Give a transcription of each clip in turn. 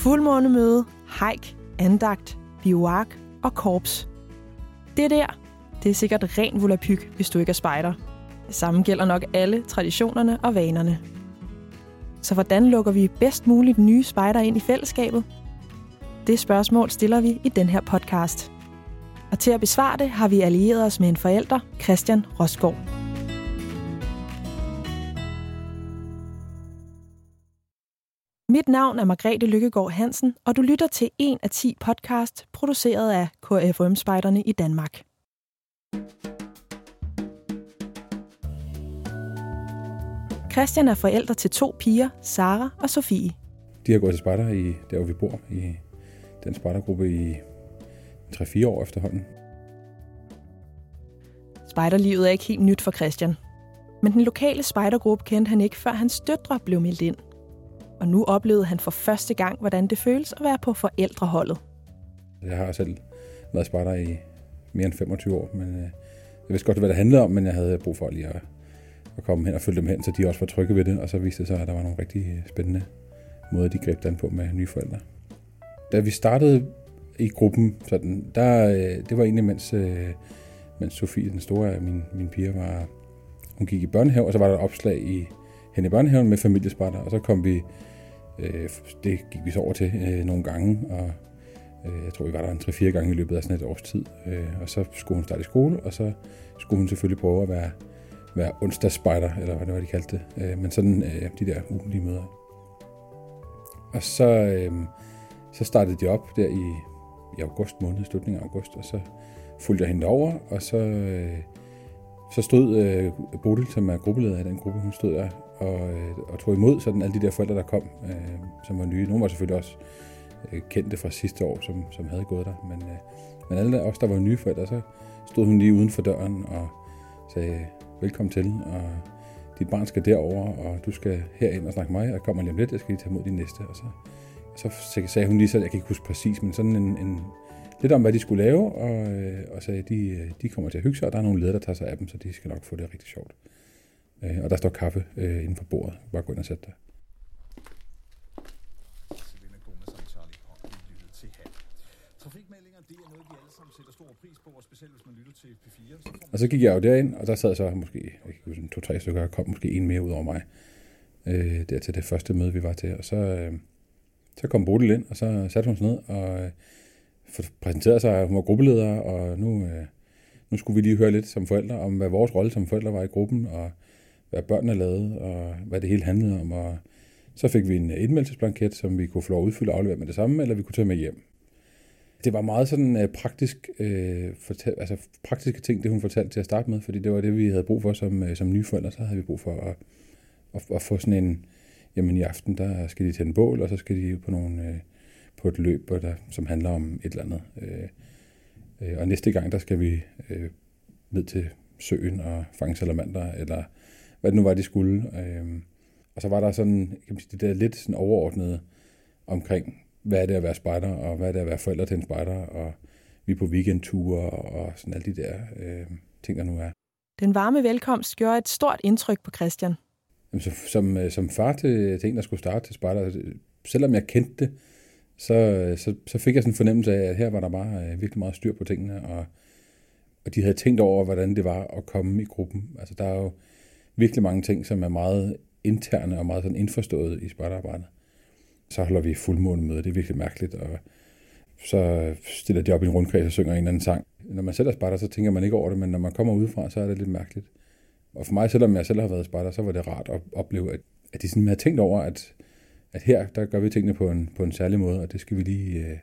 fuldmånemøde, hike, andagt, bioark og korps. Det der, det er sikkert ren volapyk, hvis du ikke er spejder. Det samme gælder nok alle traditionerne og vanerne. Så hvordan lukker vi bedst muligt nye spejder ind i fællesskabet? Det spørgsmål stiller vi i den her podcast. Og til at besvare det har vi allieret os med en forælder, Christian Rosgaard. Mit navn er Margrethe Lykkegaard Hansen, og du lytter til en af 10 podcast produceret af KFM-spejderne i Danmark. Christian er forældre til to piger, Sara og Sofie. De har gået til spejder i der, hvor vi bor, i den spejdergruppe i 3-4 år efterhånden. Spejderlivet er ikke helt nyt for Christian. Men den lokale spejdergruppe kendte han ikke, før hans døtre blev meldt ind. Og nu oplevede han for første gang, hvordan det føles at være på forældreholdet. Jeg har selv været spejder i mere end 25 år, men øh, jeg vidste godt, hvad det handlede om, men jeg havde brug for lige at, at komme hen og følge dem hen, så de også var trygge ved det, og så viste det sig, at der var nogle rigtig øh, spændende måder, de greb den på med nye forældre. Da vi startede i gruppen, sådan, der, øh, det var egentlig, mens, mens Sofie, den store af min, min piger, var, hun gik i børnehave, og så var der et opslag i hen i børnehaven med familiespejder, og så kom vi, øh, det gik vi så over til øh, nogle gange, og øh, jeg tror, vi var der en 3-4 gange i løbet af sådan et års tid, øh, og så skulle hun starte i skole, og så skulle hun selvfølgelig prøve at være, være onsdagsspejder, eller hvad det var, de kaldte det, øh, men sådan øh, de der ugenlige møder. Og så, øh, så startede de op der i, i august måned, slutningen af august, og så fulgte jeg hende over, og så, øh, så stod øh, Bodil, som er gruppeleder i den gruppe, hun stod der og, øh, og tog imod sådan alle de der forældre, der kom, øh, som var nye. Nogle var selvfølgelig også øh, kendte fra sidste år, som, som havde gået der, men, øh, men alle os, der var nye forældre, så stod hun lige uden for døren og sagde, velkommen til, og dit barn skal derover, og du skal herind og snakke med mig, og jeg kommer lige om lidt, jeg skal lige tage imod din næste. Og så, så sagde hun lige så, jeg kan ikke huske præcis, men sådan en, en lidt om, hvad de skulle lave, og, øh, og sagde, de, øh, de kommer til at hygge sig, og der er nogle ledere, der tager sig af dem, så de skal nok få det rigtig sjovt. Øh, og der står kaffe øh, inden for bordet. Bare gå ind og sætte dig. På, og specielt hvis man lytter til P4. Så og så gik jeg jo derind, og der sad så måske, jeg kan huske, to-tre stykker, og kom måske en mere ud over mig, øh, der til det første møde, vi var til. Og så, øh, så kom Bodil ind, og så satte hun sig ned, og øh, præsenterede sig, hun var gruppeleder, og nu, øh, nu skulle vi lige høre lidt som forældre om, hvad vores rolle som forældre var i gruppen, og hvad børnene lavede, og hvad det hele handlede om. Og så fik vi en indmeldelsesblanket, som vi kunne få lov at udfylde og aflevere med det samme, eller vi kunne tage med hjem. Det var meget sådan uh, praktisk, øh, uh, fortal, altså praktiske ting, det hun fortalte til at starte med, fordi det var det, vi havde brug for som, uh, som nye forældre. Så havde vi brug for at, at, at få sådan en, jamen i aften, der skal de tænde bål, og så skal de på, nogle, uh, på et løb, der, som handler om et eller andet. Uh, uh, og næste gang, der skal vi uh, ned til søen og fange salamander, eller hvad det nu var, de skulle. Øh, og så var der sådan, kan man sige, det der lidt sådan overordnede omkring, hvad er det at være spejder, og hvad er det at være forældre til en spejder, og vi er på weekendture, og sådan alle de der øh, ting, der nu er. Den varme velkomst gjorde et stort indtryk på Christian. Jamen, så, som, øh, som far til, til en, der skulle starte til spejder, selvom jeg kendte det, så, så, så fik jeg sådan en fornemmelse af, at her var der bare øh, virkelig meget styr på tingene, og, og de havde tænkt over, hvordan det var at komme i gruppen. Altså der er jo, virkelig mange ting, som er meget interne og meget sådan indforstået i spejderarbejdet. Så holder vi fuldmånemøde, det er virkelig mærkeligt, og så stiller de op i en rundkreds og synger en eller anden sang. Når man selv er spejder, så tænker man ikke over det, men når man kommer udefra, så er det lidt mærkeligt. Og for mig, selvom jeg selv har været spejder, så var det rart at opleve, at, at de sådan havde tænkt over, at, at her, der gør vi tingene på en, på en særlig måde, og det skal vi lige øh,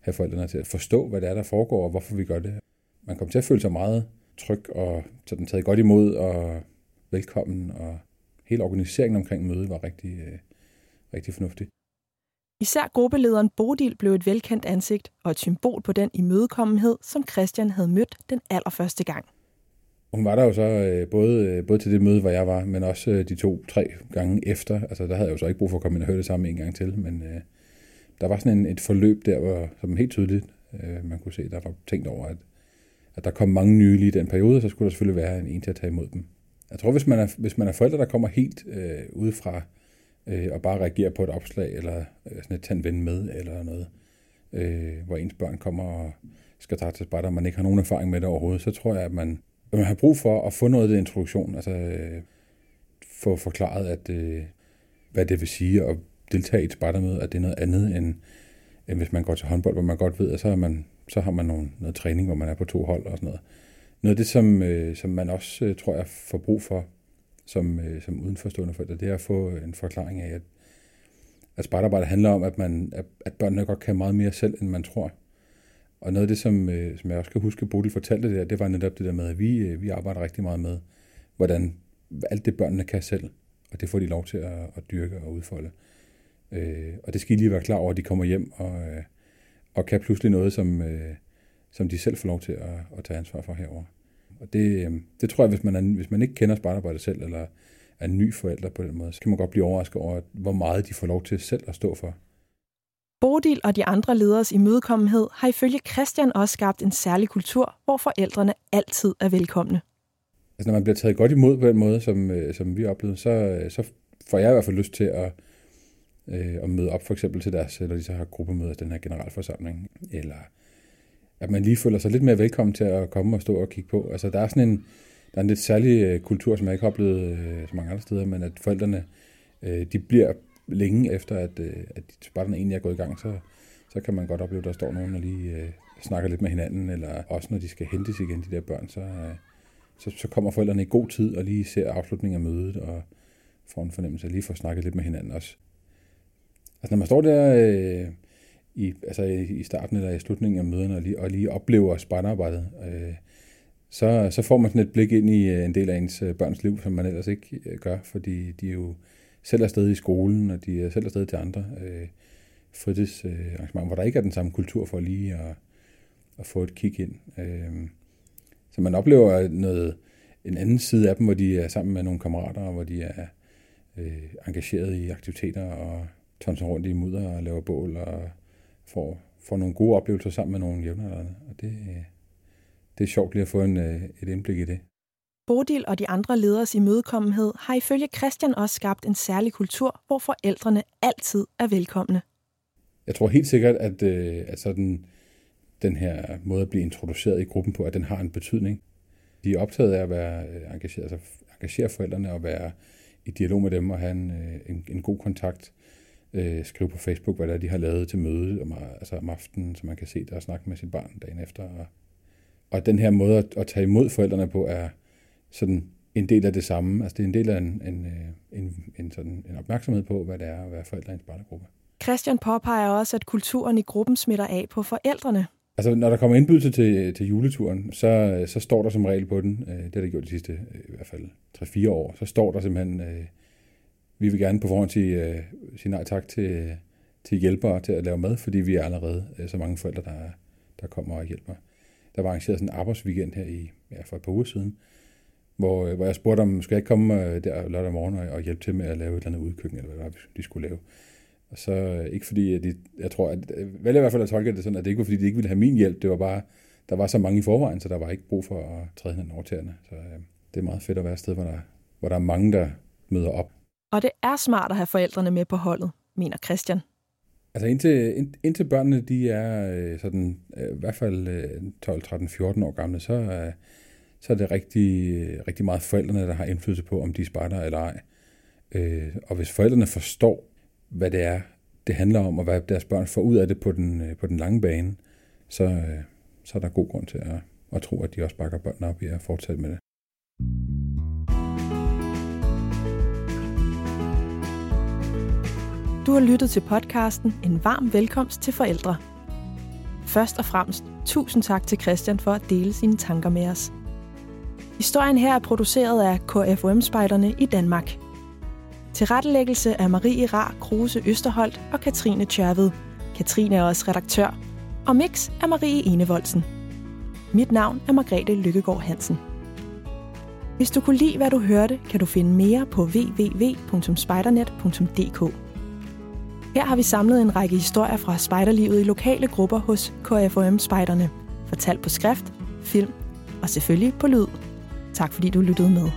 have forældrene til at forstå, hvad det er, der foregår, og hvorfor vi gør det. Man kommer til at føle sig meget tryg og sådan taget godt imod, og velkommen, og hele organiseringen omkring mødet var rigtig, øh, rigtig fornuftig. Især gruppelederen Bodil blev et velkendt ansigt og et symbol på den imødekommenhed, som Christian havde mødt den allerførste gang. Hun var der jo så øh, både, øh, både til det møde, hvor jeg var, men også øh, de to-tre gange efter. Altså, der havde jeg jo så ikke brug for at komme ind og høre det samme en gang til, men øh, der var sådan en, et forløb der, hvor, som helt tydeligt øh, man kunne se, der var tænkt over, at, at der kom mange nye lige i den periode, så skulle der selvfølgelig være en, en til at tage imod dem. Jeg tror, hvis man er, hvis man er forældre, der kommer helt øh, udefra øh, og bare reagerer på et opslag, eller øh, sådan et tand ven med, eller noget, øh, hvor ens børn kommer og skal tage til spejder, og man ikke har nogen erfaring med det overhovedet, så tror jeg, at man, at man har brug for at få noget af introduktion, altså øh, få forklaret, at øh, hvad det vil sige at deltage i et spejdermøde, at det er noget andet end, end hvis man går til håndbold, hvor man godt ved, at så har man, så har man nogle, noget træning, hvor man er på to hold og sådan noget. Noget af det, som, øh, som man også, øh, tror jeg, får brug for som, øh, som udenforstående forældre, det er at få øh, en forklaring af, at, at spejderarbejde handler om, at, man, at, at børnene godt kan meget mere selv, end man tror. Og noget af det, som, øh, som jeg også kan huske, Bodil fortalte det der, det var netop det der med, at vi, øh, vi arbejder rigtig meget med, hvordan alt det børnene kan selv, og det får de lov til at, at dyrke og udfolde. Øh, og det skal I lige være klar over, at de kommer hjem og, øh, og kan pludselig noget, som, øh, som de selv får lov til at, at tage ansvar for herover. Og det, øh, det tror jeg, hvis man, er, hvis man ikke kender spejderarbejde selv, eller er ny forælder på den måde, så kan man godt blive overrasket over, hvor meget de får lov til selv at stå for. Bodil og de andre leders imødekommenhed har ifølge Christian også skabt en særlig kultur, hvor forældrene altid er velkomne. Altså, når man bliver taget godt imod på den måde, som, øh, som vi oplevede, så, øh, så får jeg i hvert fald lyst til at, øh, at møde op for eksempel til deres, når de så har gruppemøder, den her generalforsamling, eller at man lige føler sig lidt mere velkommen til at komme og stå og kigge på. Altså, der er sådan en, der er en lidt særlig øh, kultur, som jeg ikke har oplevet øh, så mange andre steder, men at forældrene, øh, de bliver længe efter, at, øh, at bare egentlig er gået i gang, så, så kan man godt opleve, at der står nogen og lige øh, snakker lidt med hinanden, eller også når de skal hentes igen, de der børn, så, øh, så, så kommer forældrene i god tid og lige ser afslutningen af mødet, og får en fornemmelse af lige få snakket lidt med hinanden også. Altså når man står der øh, i, altså i starten eller i slutningen af møderne og lige, og lige oplever spejderarbejdet, øh, så, så får man sådan et blik ind i øh, en del af ens øh, børns liv, som man ellers ikke øh, gør, fordi de er jo selv afsted i skolen, og de er selv afsted til andre øh, fritidsarrangementer, øh, hvor der ikke er den samme kultur for lige at, at få et kig ind. Øh, så man oplever noget, en anden side af dem, hvor de er sammen med nogle kammerater, og hvor de er øh, engageret i aktiviteter og tonser rundt i mudder og laver bål og får, får nogle gode oplevelser sammen med nogle jævnaldrende. Og det, det er sjovt lige at få en, øh, et indblik i det. Bodil og de andre leders imødekommenhed har ifølge Christian også skabt en særlig kultur, hvor forældrene altid er velkomne. Jeg tror helt sikkert, at, øh, at sådan, den her måde at blive introduceret i gruppen på, at den har en betydning. De er optaget af at være øh, engageret, altså engagere forældrene og være i dialog med dem og have en, en, en god kontakt. Øh, skrive på Facebook, hvad det er, de har lavet til møde om, altså om aftenen, så man kan se det og snakke med sit barn dagen efter. Og, og den her måde at, at tage imod forældrene på er, sådan en del af det samme. Altså det er en del af en, en, øh, en, en, sådan en opmærksomhed på, hvad det er at være forældre i en barnegruppe. Christian påpeger også, at kulturen i gruppen smitter af på forældrene. Altså, når der kommer indbydelse til, til juleturen, så, så står der som regel på den, øh, det har det gjort de sidste øh, i hvert fald 3-4 år, så står der simpelthen, øh, vi vil gerne på forhånd sige, øh, sige nej tak til, til hjælpere til at lave mad, fordi vi er allerede øh, så mange forældre, der, der kommer og hjælper. Der var arrangeret sådan en arbejdsweekend her i, ja, for et par uger siden, hvor, øh, hvor jeg spurgte om, skal jeg ikke komme øh, der lørdag morgen og, og hjælpe til med at lave et eller andet udkøkken, eller hvad de skulle lave. Og så øh, ikke fordi, at de, jeg tror, at øh, vel i hvert fald at tolke det sådan, at det ikke var fordi, de ikke ville have min hjælp, det var bare, der var så mange i forvejen, så der var ikke brug for at træde hinanden over tæerne. Så øh, det er meget fedt at være et sted, hvor der, hvor der er mange, der møder op. Og det er smart at have forældrene med på holdet, mener Christian. Altså indtil, ind, indtil børnene de er øh, sådan, øh, i hvert fald øh, 12, 13, 14 år gamle, så, øh, så er det rigtig, øh, rigtig meget forældrene, der har indflydelse på, om de er spejder eller ej. Øh, og hvis forældrene forstår, hvad det er, det handler om, og hvad deres børn får ud af det på den, øh, på den lange bane, så, øh, så er der god grund til at, at tro, at de også bakker børnene op i at fortsætte med det. Du har lyttet til podcasten En varm velkomst til forældre. Først og fremmest, tusind tak til Christian for at dele sine tanker med os. Historien her er produceret af KFUM-spejderne i Danmark. Til rettelæggelse af Marie Rar Kruse Østerholt og Katrine Tjørved. Katrine er også redaktør. Og mix er Marie Enevoldsen. Mit navn er Margrethe Lykkegaard Hansen. Hvis du kunne lide, hvad du hørte, kan du finde mere på www.spidernet.dk. Her har vi samlet en række historier fra spejderlivet i lokale grupper hos KFOM-spejderne, fortalt på skrift, film og selvfølgelig på lyd. Tak fordi du lyttede med.